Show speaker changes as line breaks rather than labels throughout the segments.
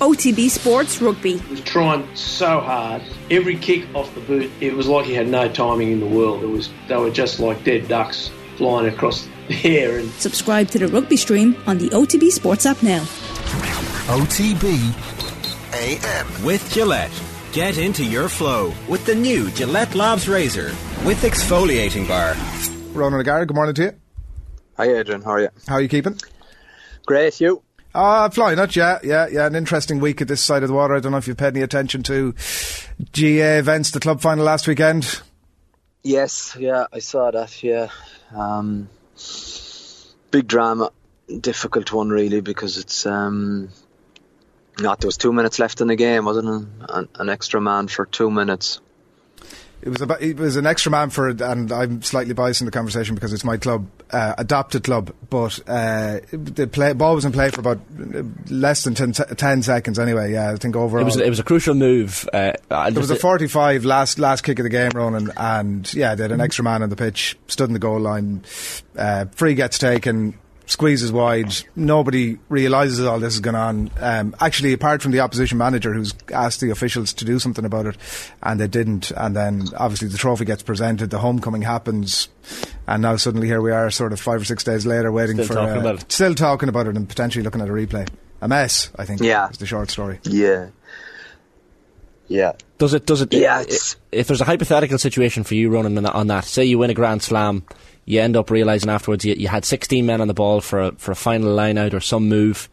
OTB Sports Rugby.
He was trying so hard. Every kick off the boot, it was like he had no timing in the world. It was they were just like dead ducks flying across the air. And
Subscribe to the rugby stream on the OTB Sports app now.
OTB AM.
With Gillette. Get into your flow with the new Gillette Labs Razor with exfoliating bar.
Ronan O'Gara, good morning to you.
Hi Adrian, how are you?
How are you keeping?
Great, you?
Uh, flying it, yeah, yeah, yeah. An interesting week at this side of the water. I don't know if you've paid any attention to GAA events, the club final last weekend.
Yes, yeah, I saw that. Yeah, um, big drama, difficult one really because it's um, not there was two minutes left in the game, wasn't it? An, an extra man for two minutes.
It was about, it was an extra man for it, and I'm slightly biased in the conversation because it's my club, uh, adopted club. But uh, the play, ball was in play for about less than 10, 10, seconds anyway. Yeah, I think overall
it was it was a crucial move. Uh,
there was a 45 last last kick of the game, Ronan, and yeah, they had an extra man on the pitch, stood in the goal line, uh, free gets taken squeezes wide. Nobody realises all this is going on. Um, actually, apart from the opposition manager who's asked the officials to do something about it, and they didn't. And then obviously the trophy gets presented, the homecoming happens, and now suddenly here we are, sort of five or six days later, waiting
still
for
talking
uh, still talking about it and potentially looking at a replay. A mess, I think.
Yeah,
is the short story.
Yeah. Yeah.
Does it? Does it?
Yeah.
If there's a hypothetical situation for you, Ronan on that, say you win a Grand Slam, you end up realising afterwards you, you, had 16 men on the ball for a, for a final line out or some move,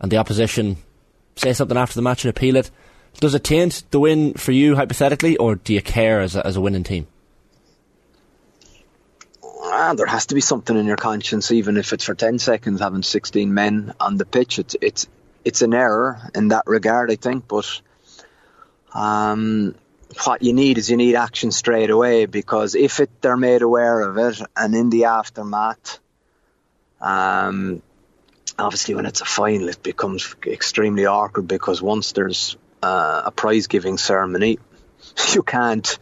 and the opposition say something after the match and appeal it. Does it taint the win for you hypothetically, or do you care as a, as a winning team?
Ah, there has to be something in your conscience, even if it's for 10 seconds, having 16 men on the pitch. It's it's it's an error in that regard, I think, but. Um, what you need is you need action straight away because if it, they're made aware of it and in the aftermath, um, obviously when it's a final, it becomes extremely awkward because once there's uh, a prize giving ceremony, you can't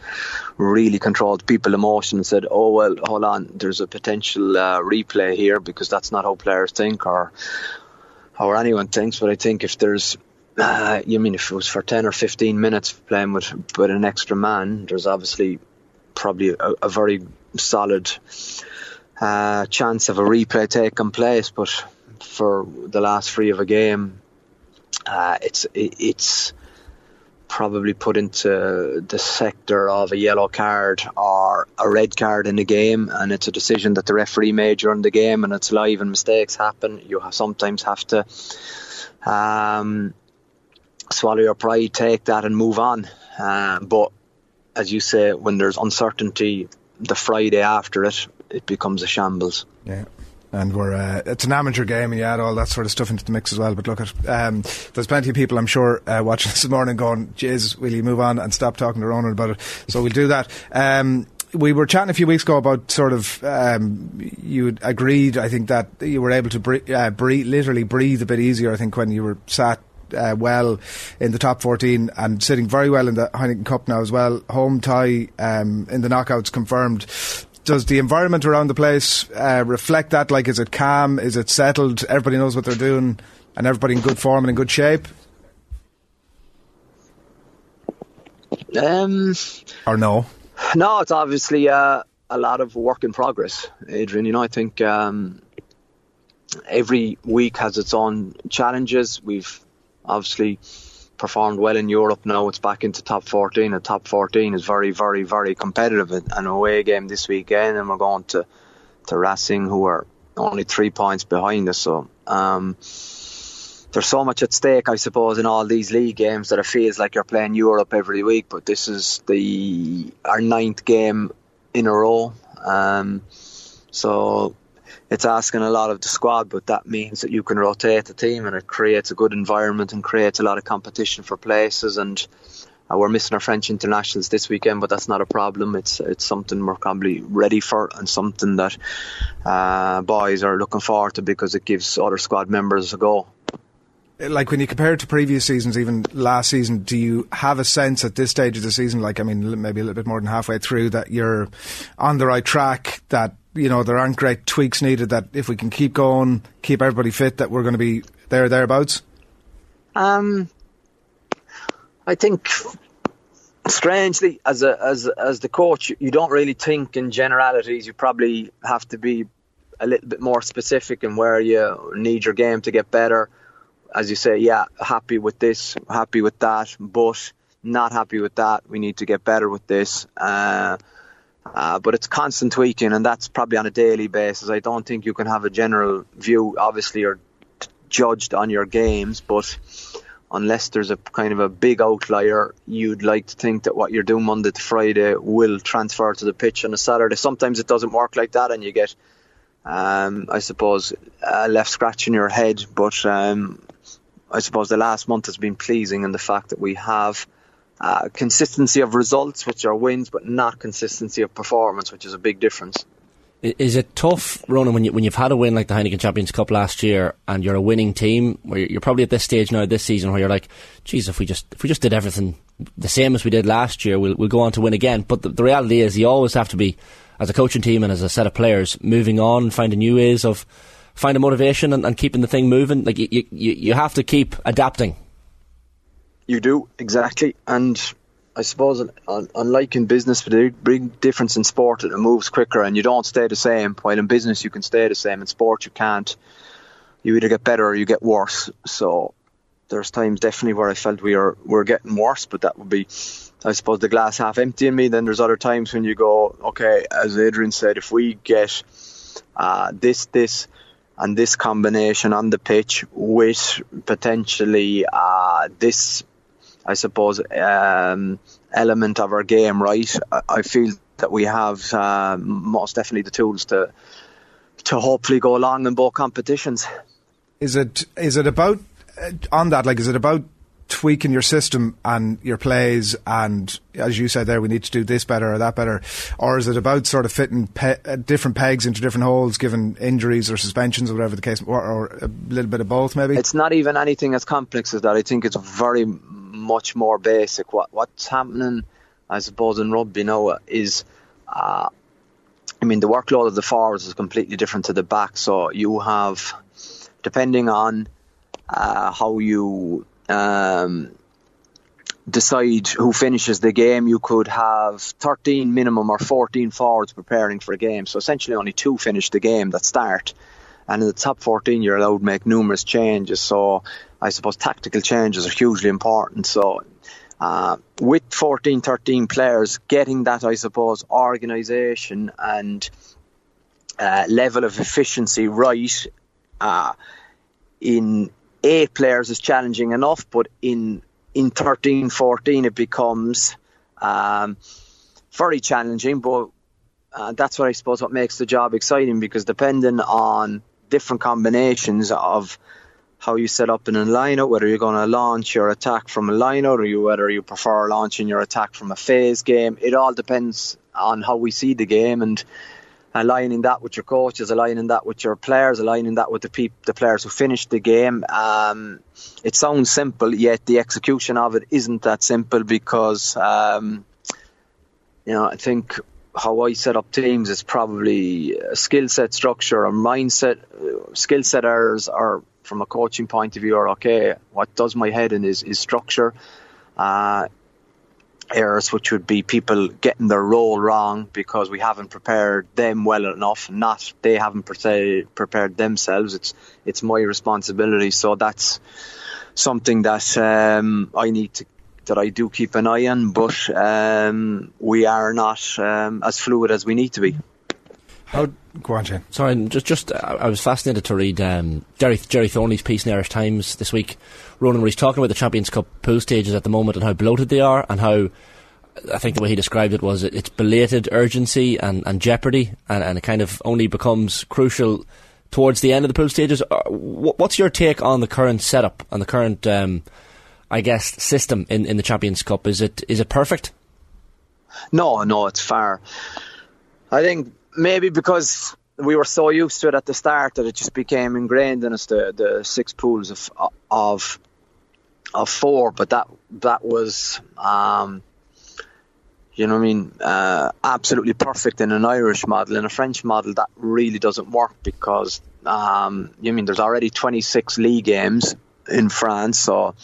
really control people' emotion and said, "Oh well, hold on, there's a potential uh, replay here," because that's not how players think or or anyone thinks. But I think if there's uh, you mean if it was for 10 or 15 minutes playing with, with an extra man, there's obviously probably a, a very solid uh, chance of a replay taking place. But for the last three of a game, uh, it's it, it's probably put into the sector of a yellow card or a red card in the game, and it's a decision that the referee made during the game, and it's live and mistakes happen. You sometimes have to. Um, swallow your pride, take that, and move on. Uh, but as you say, when there's uncertainty, the Friday after it, it becomes a shambles.
Yeah. And we're uh, it's an amateur game, and you add all that sort of stuff into the mix as well. But look at um, there's plenty of people I'm sure uh, watching this morning going, "Jeez, will you move on and stop talking to Ronan about it?" So we'll do that. Um, we were chatting a few weeks ago about sort of um, you agreed. I think that you were able to breathe, uh, breathe, literally breathe a bit easier. I think when you were sat uh, well in the top 14 and sitting very well in the Heineken Cup now as well. Home tie um, in the knockouts confirmed. Does the environment around the place uh, reflect that? Like, is it calm? Is it settled? Everybody knows what they're doing, and everybody in good form and in good shape.
Um,
or no?
No, it's obviously uh, a lot of work in progress, Adrian. You know, I think um, every week has its own challenges. We've obviously performed well in Europe now. It's back into top 14. The top 14 is very, very, very competitive. An away game this weekend, and we're going to to Racing, who are only three points behind us. So um, there's so much at stake, I suppose, in all these league games that it feels like you're playing Europe every week. But this is the our ninth game in a row. Um, so it's asking a lot of the squad, but that means that you can rotate the team and it creates a good environment and creates a lot of competition for places. And uh, we're missing our French internationals this weekend, but that's not a problem. It's it's something we're probably ready for and something that uh, boys are looking forward to because it gives other squad members a go.
Like when you compare it to previous seasons, even last season, do you have a sense at this stage of the season, like I mean, maybe a little bit more than halfway through, that you're on the right track? That you know there aren't great tweaks needed. That if we can keep going, keep everybody fit, that we're going to be there thereabouts.
Um, I think strangely, as a as as the coach, you don't really think in generalities. You probably have to be a little bit more specific in where you need your game to get better. As you say, yeah, happy with this, happy with that, but not happy with that. We need to get better with this. Uh, uh, but it's constant tweaking, and that's probably on a daily basis. I don't think you can have a general view. Obviously, you're judged on your games, but unless there's a kind of a big outlier, you'd like to think that what you're doing Monday to Friday will transfer to the pitch on a Saturday. Sometimes it doesn't work like that, and you get, um, I suppose, uh, left scratching your head. But um, I suppose the last month has been pleasing in the fact that we have. Uh, consistency of results, which are wins, but not consistency of performance, which is a big difference.
Is it tough, Ronan, when you when you've had a win like the Heineken Champions Cup last year, and you're a winning team, where you're probably at this stage now this season where you're like, geez, if we just if we just did everything the same as we did last year, we'll we'll go on to win again. But the, the reality is, you always have to be, as a coaching team and as a set of players, moving on, finding new ways of finding motivation and, and keeping the thing moving. Like you, you you have to keep adapting.
You do exactly, and I suppose, unlike in business, the big difference in sport, it moves quicker and you don't stay the same. While in business, you can stay the same. In sport, you can't. You either get better or you get worse. So there's times definitely where I felt we are we're getting worse, but that would be, I suppose, the glass half empty in me. Then there's other times when you go, okay, as Adrian said, if we get uh, this, this, and this combination on the pitch with potentially uh, this I suppose, um, element of our game right, I, I feel that we have uh, most definitely the tools to to hopefully go along in both competitions.
Is it is it about uh, on that? Like, is it about tweaking your system and your plays and as you said there we need to do this better or that better or is it about sort of fitting pe- uh, different pegs into different holes given injuries or suspensions or whatever the case or, or, a little bit of both maybe
it's not even anything as complex as that I think it's very much more basic. What what's happening, I suppose, in rugby now is, uh, I mean, the workload of the forwards is completely different to the back. So you have, depending on uh, how you um, decide who finishes the game, you could have 13 minimum or 14 forwards preparing for a game. So essentially, only two finish the game that start. And in the top 14, you're allowed to make numerous changes. So I suppose tactical changes are hugely important. So uh, with 14, 13 players, getting that, I suppose, organisation and uh, level of efficiency right uh, in eight players is challenging enough, but in in 13, 14, it becomes um, very challenging. But uh, that's what I suppose what makes the job exciting because depending on different combinations of how you set up in a lineup, whether you're going to launch your attack from a lineup or you, whether you prefer launching your attack from a phase game. It all depends on how we see the game and aligning that with your coaches, aligning that with your players, aligning that with the peop- the players who finished the game. Um, it sounds simple, yet the execution of it isn't that simple because um, you know I think how I set up teams is probably a skill set structure or mindset. Skill set errors are from a coaching point of view are okay. What does my head in is, is structure. Uh, errors which would be people getting their role wrong because we haven't prepared them well enough not they haven't prepared themselves it's it's my responsibility so that's something that um, I need to that I do keep an eye on but um, we are not um, as fluid as we need to be
how Go on, Shane.
Sorry, just just uh, I was fascinated to read um, Jerry Gerry Thornley's piece in the Irish Times this week, Ronan, where he's talking about the Champions Cup pool stages at the moment and how bloated they are, and how I think the way he described it was it's belated urgency and, and jeopardy, and, and it kind of only becomes crucial towards the end of the pool stages. Uh, what's your take on the current setup and the current, um, I guess, system in, in the Champions Cup? Is it is it perfect?
No, no, it's far. I think maybe because we were so used to it at the start that it just became ingrained in us the, the six pools of of of four. But that that was um, you know what I mean uh, absolutely perfect in an Irish model. In a French model, that really doesn't work because um, you mean there's already 26 league games in France, so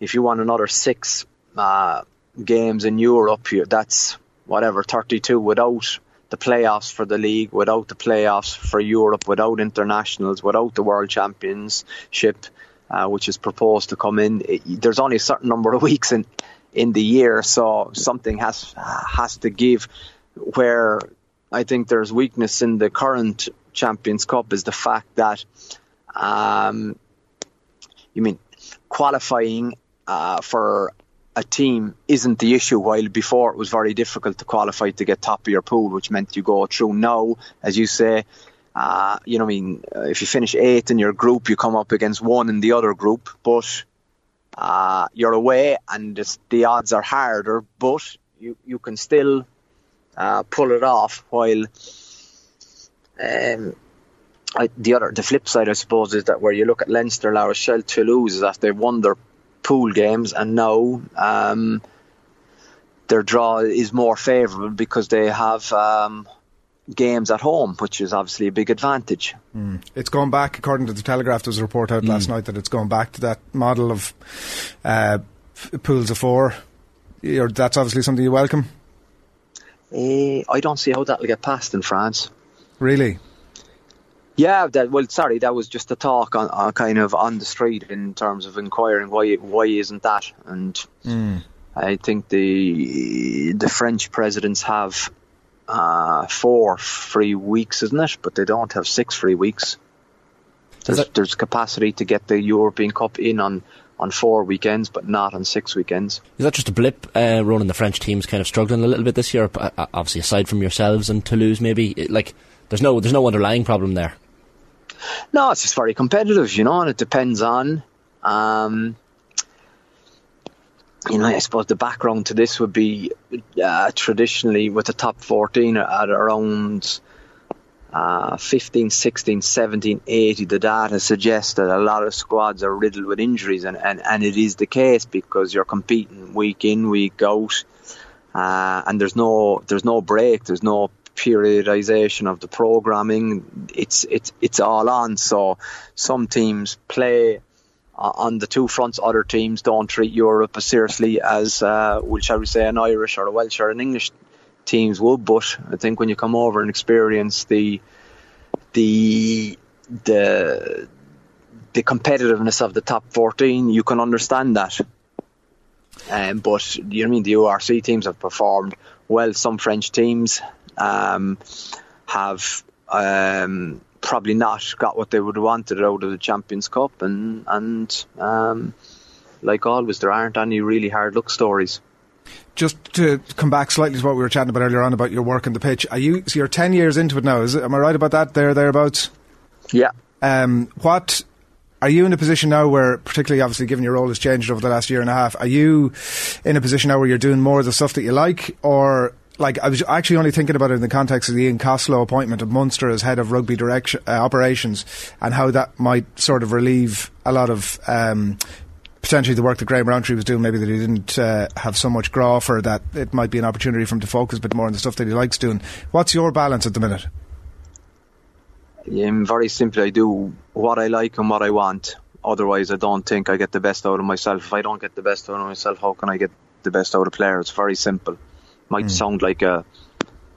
if you want another six uh, games in Europe. That's whatever 32 without the playoffs for the league, without the playoffs for Europe, without internationals, without the World Championship, uh, which is proposed to come in. It, there's only a certain number of weeks in in the year, so something has has to give. Where I think there's weakness in the current Champions Cup is the fact that, um, you mean qualifying uh, for a team isn't the issue. While before it was very difficult to qualify to get top of your pool, which meant you go through. Now, as you say, uh, you know, I mean, uh, if you finish eighth in your group, you come up against one in the other group, but uh, you're away, and the odds are harder. But you you can still uh, pull it off. While um, I, the other, the flip side, I suppose, is that where you look at Leinster, La Rochelle, Toulouse, is that they won their pool games, and now um, their draw is more favourable because they have um, games at home, which is obviously a big advantage.
Mm. It's gone back, according to the Telegraph. There was a report out mm. last night that it's gone back to that model of uh, pools of four. that's obviously something you welcome.
Uh, I don't see how that will get passed in France.
Really?
Yeah, that, well, sorry, that was just a talk on, on, kind of on the street in terms of inquiring why why isn't that, and mm. I think the the French presidents have uh, four free weeks, isn't it? But they don't have six free weeks. There's, that, there's capacity to get the European Cup in on on four weekends, but not on six weekends.
Is that just a blip? Uh, Ronan the French teams kind of struggling a little bit this year. Uh, obviously, aside from yourselves and Toulouse, maybe like there's no there's no underlying problem there.
No, it's just very competitive, you know, and it depends on. Um, you know, I suppose the background to this would be uh, traditionally with the top 14 at around uh, 15, 16, 17, 80. The data suggests that a lot of squads are riddled with injuries, and, and, and it is the case because you're competing week in, week out. Uh, and there's no there's no break, there's no periodization of the programming. It's it's it's all on. So some teams play uh, on the two fronts. Other teams don't treat Europe as seriously as, uh, well, shall we say, an Irish or a Welsh or an English teams would. But I think when you come over and experience the the the the competitiveness of the top 14, you can understand that. Um, but you know, I mean, the URC teams have performed well. Some French teams um, have um, probably not got what they would have wanted out of the Champions Cup, and and um, like always, there aren't any really hard luck stories.
Just to come back slightly to what we were chatting about earlier on about your work on the pitch, are you? So you're ten years into it now. Is it? Am I right about that? There, thereabouts.
Yeah.
Um, what are you in a position now where, particularly obviously given your role has changed over the last year and a half, are you in a position now where you're doing more of the stuff that you like, or like I was actually only thinking about it in the context of the Ian Costello appointment of Munster as head of rugby direction uh, operations and how that might sort of relieve a lot of um, potentially the work that Graham Rowntree was doing. Maybe that he didn't uh, have so much graw for that. It might be an opportunity for him to focus a bit more on the stuff that he likes doing. What's your balance at the minute?
Um, very simply, I do what I like and what I want. Otherwise, I don't think I get the best out of myself. If I don't get the best out of myself, how can I get the best out of players? It's very simple might mm. sound like a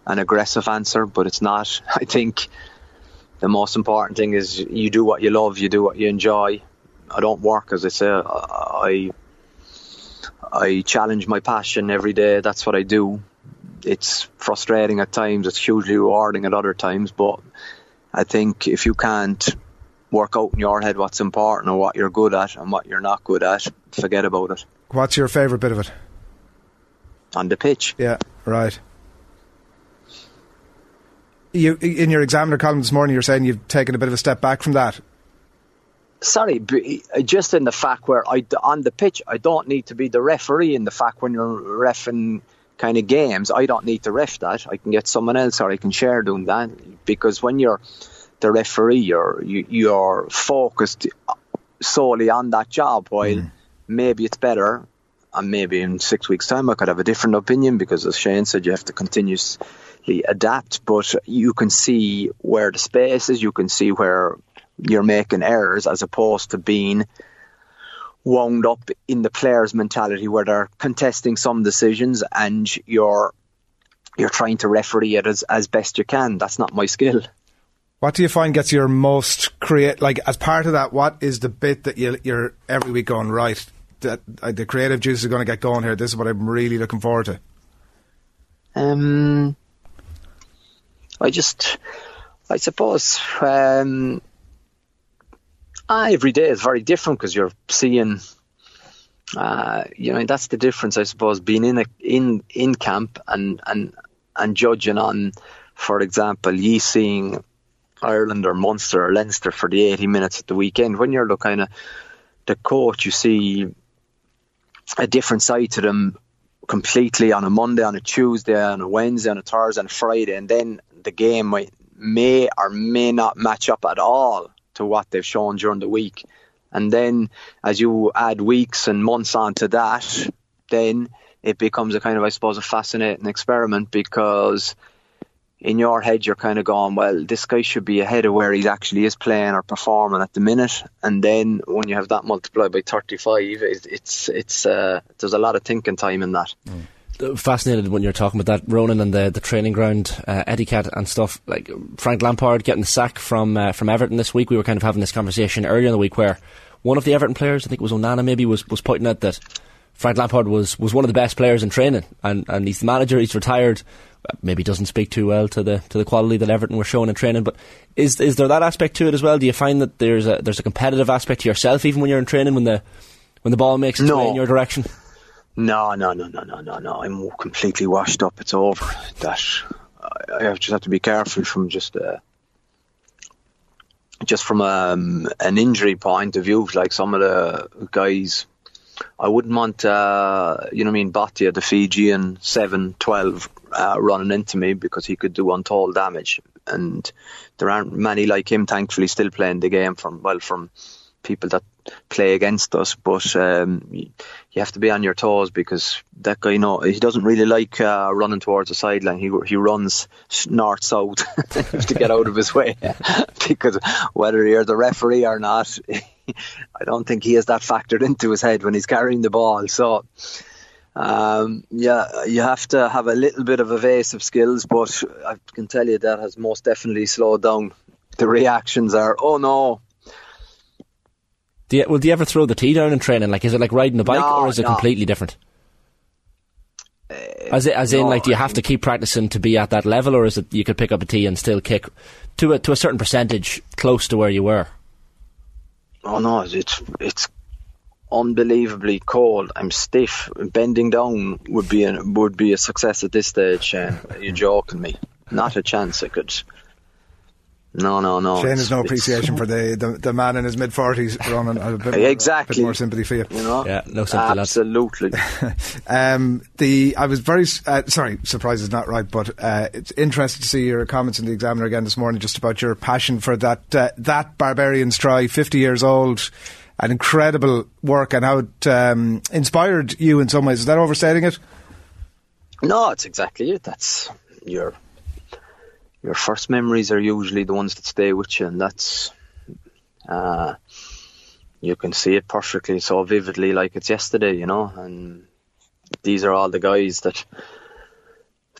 an aggressive answer, but it's not. I think the most important thing is you do what you love, you do what you enjoy. I don't work, as I say. I I challenge my passion every day. That's what I do. It's frustrating at times. It's hugely rewarding at other times. But I think if you can't work out in your head what's important or what you're good at and what you're not good at, forget about it.
What's your favourite bit of it?
On the pitch.
Yeah, right. You in your examiner column this morning, you're saying you've taken a bit of a step back from that.
Sorry, just in the fact where I on the pitch, I don't need to be the referee. In the fact when you're refing kind of games, I don't need to ref that. I can get someone else, or I can share doing that. Because when you're the referee, you're you, you're focused solely on that job. While mm. maybe it's better and maybe in six weeks' time I could have a different opinion because, as Shane said, you have to continuously adapt. But you can see where the space is, you can see where you're making errors, as opposed to being wound up in the players' mentality where they're contesting some decisions and you're you're trying to referee it as, as best you can. That's not my skill.
What do you find gets your most create? Like as part of that, what is the bit that you, you're every week going right? That uh, the creative juice is going to get going here. This is what I'm really looking forward to.
Um, I just, I suppose, um, ah, every day is very different because you're seeing. Uh, you know that's the difference, I suppose, being in a, in in camp and and and judging on, for example, ye seeing Ireland or Munster or Leinster for the 80 minutes at the weekend. When you're looking at the coach, you see a different side to them completely on a Monday, on a Tuesday, on a Wednesday, on a Thursday, and a Friday, and then the game might, may or may not match up at all to what they've shown during the week. And then as you add weeks and months onto that, then it becomes a kind of, I suppose, a fascinating experiment because in your head you're kind of going, well, this guy should be ahead of where he actually is playing or performing at the minute. And then when you have that multiplied by 35, it, it's it's uh, there's a lot of thinking time in that.
Mm. Fascinated when you're talking about that Ronan and the, the training ground uh, etiquette and stuff. Like Frank Lampard getting the sack from uh, from Everton this week. We were kind of having this conversation earlier in the week where one of the Everton players, I think it was Onana, maybe was was pointing out that Frank Lampard was, was one of the best players in training, and, and he's the manager. He's retired. Maybe doesn't speak too well to the to the quality that Everton were showing in training. But is is there that aspect to it as well? Do you find that there's a there's a competitive aspect to yourself even when you're in training when the when the ball makes its
No.
way in your direction?
No, no, no, no, no, no, no. I'm completely washed up. It's over. That I I just have to be careful from just uh, just from um, an injury point of view. Like some of the guys, I wouldn't want uh, you know what I mean Botia, the Fijian seven twelve, uh, running into me because he could do untold damage. And there aren't many like him, thankfully, still playing the game from well from people that play against us. But um, you have to be on your toes because that guy, you know he doesn't really like uh, running towards the sideline. He he runs north south to get out of his way because whether you're the referee or not, I don't think he has that factored into his head when he's carrying the ball. So. Um, yeah, you have to have a little bit of evasive skills, but I can tell you that has most definitely slowed down. The reactions are, oh no,
Do you, well, do you ever throw the tee down in training? Like, is it like riding a bike,
No,
or is it
no. Uh,
completely different? As, it, as in, like, do you have to keep practicing to be at that level, or is it you could pick up a tee and still kick to a to a certain percentage close to where you were?
Oh no, it's it's unbelievably cold. I'm stiff. Bending down would be a, would be a success at this stage. You're joking me? Not a chance. I could. No, no, no.
Shane
It's-
has no appreciation for the, the, the man in his mid forties running. I have a bit, more-
Exactly.
bit more sympathy for you.
You know.
Yeah, no sympathy.
Absolutely.
Um, the I was very uh, sorry. Surprise is not right, but uh, it's interesting to see your comments in the Examiner again this morning, just about your passion for that uh, that barbarian's try. Fifty years old, an incredible work, and how it um, inspired you in some ways. Is that overstating it?
No, it's exactly it. That's your your first memories are usually the ones that stay with you, and that's uh, you can see it perfectly, so vividly, like it's yesterday, you know. And these are all the guys that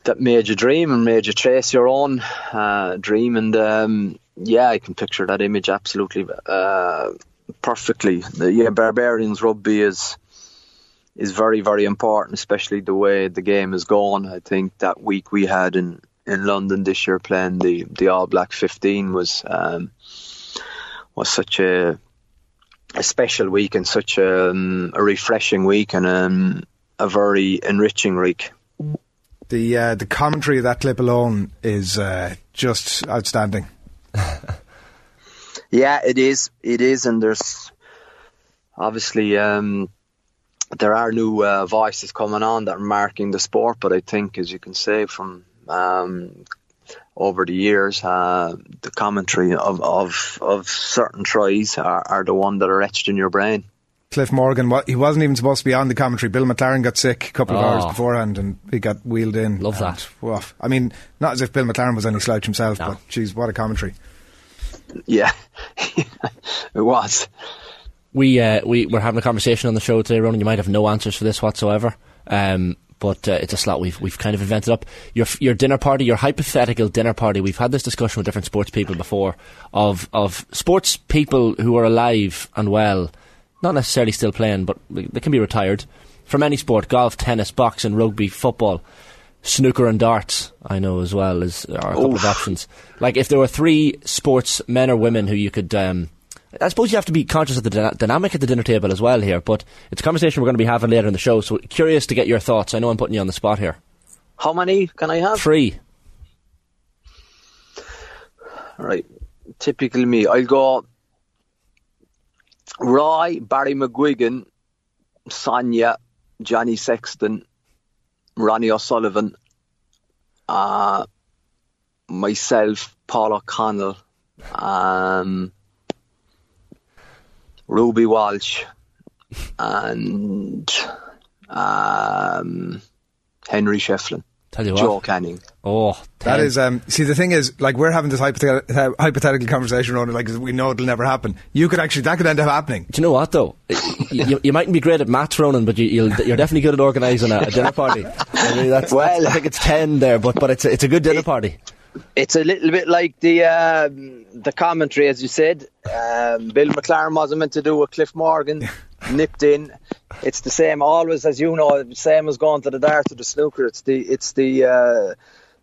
that made you dream and made you chase your own uh, dream. And um, yeah, I can picture that image absolutely uh, perfectly. Yeah, Barbarians rugby is is very, very important, especially the way the game is gone. I think that week we had in, in London this year playing the, the All Black 15 was um, was such a a special week and such a, um, a refreshing week and um, a very enriching week.
The uh, the commentary of that clip alone is uh, just outstanding.
Yeah, it is. It is, and there's obviously um, there are new uh, voices coming on that are marking the sport. But I think, as you can say from um, over the years, uh, the commentary of, of of certain tries are, are the one that are etched in your brain.
Cliff Morgan, wa- he wasn't even supposed to be on the commentary. Bill McLaren got sick a couple of
Oh.
hours beforehand and he got wheeled in.
Love
and,
that.
woof. I mean, not as if Bill McLaren was any slouch himself,
No.
but geez, what a commentary.
Yeah, it was.
We uh, we were having a conversation on the show today, Ronan. You might have no answers for this whatsoever, um, but uh, it's a slot we've we've kind of invented up. Your your dinner party, your hypothetical dinner party. We've had this discussion with different sports people before of of sports people who are alive and well, not necessarily still playing, but they can be retired from any sport: golf, tennis, boxing, rugby, football. Snooker and darts, I know as well, is are a couple of options. Like if there were three sports men or women who you could um, I suppose you have to be conscious of the dyna- dynamic at the dinner table as well here, but it's a conversation we're going to be having later in the show, so curious to get your thoughts. I know I'm putting you on the spot here.
How many can I have?
Three.
Right. Typical me. I'll go Roy, Barry McGuigan, Sonia, Johnny Sexton, Ronnie O'Sullivan, uh, myself, Paul O'Connell, um, Ruby Walsh, and um, Henry Shefflin,
Tell you what.
Joe Canning.
Oh,
That
10.
is, um, see, the thing is, like, we're having this hypothetical, uh, hypothetical conversation around it, like, we know it'll never happen. You could actually, that could end up happening.
Do you know what though? you, you, you mightn't be great at maths, Ronan, but you, you'll, you're definitely good at organising a, a dinner party. I mean, that's,
Well-
that's- I think it's ten there, but but it's a, it's a good dinner party.
It's a little bit like the um, the commentary, as you said. Um, Bill McLaren wasn't meant to do what Cliff Morgan nipped in. It's the same, always, as you know, same as going to the darts or the snooker. It's the it's the uh,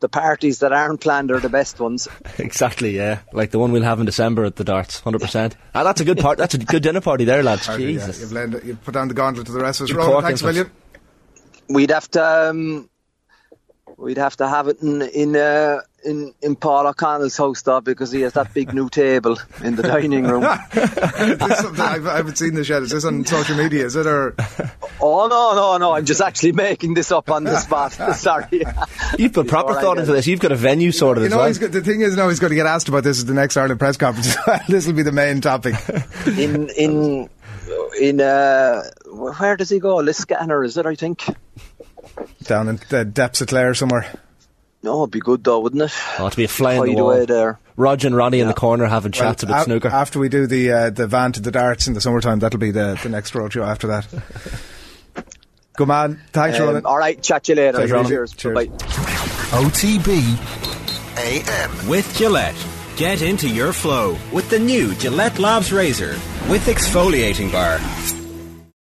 the parties that aren't planned are the best ones.
Exactly, yeah, like the one we'll have in December at the darts, hundred percent. Ah, that's a good part. That's a good dinner party there, lads.
Yeah,
Jesus.
you've, laid, you've put down the gauntlet to the rest of us.
You're
Ronan,
corking
thanks a
for us.
million.
We'd have to um, we'd have to have it in in uh, in, in Paul O'Connell's house though, because he has that big new table in the dining room.
is this something I've, I haven't seen this yet. Is this on social media? Is it or
Oh no, no, no! I'm just actually making this up on the spot. Sorry.
You've put proper
Before
thought into this. You've got a venue sorted
you
as
know?
well.
He's got, the thing is, now he's going to get asked about this at the next Ireland press conference. this will be the main topic.
in in in uh, where does he go? Liscannor, is it? I think.
Down in the depths of Clare somewhere.
No, it'd be good though, wouldn't it?
Oh, to be a fly in the wall.
away there.
Roger and Ronnie in the corner having
Well,
chats about
af-
snooker.
After we do the uh, the van to the darts in the summertime, that'll be the, the next roadshow after that. Good man. Thanks,
Um,
Ronan.
all right, chat to you later.
Thanks, Ronan.
Cheers.
Cheers.
Bye.
OTB AM.
With Gillette. Get into your flow with the new Gillette Labs Razor with exfoliating bar.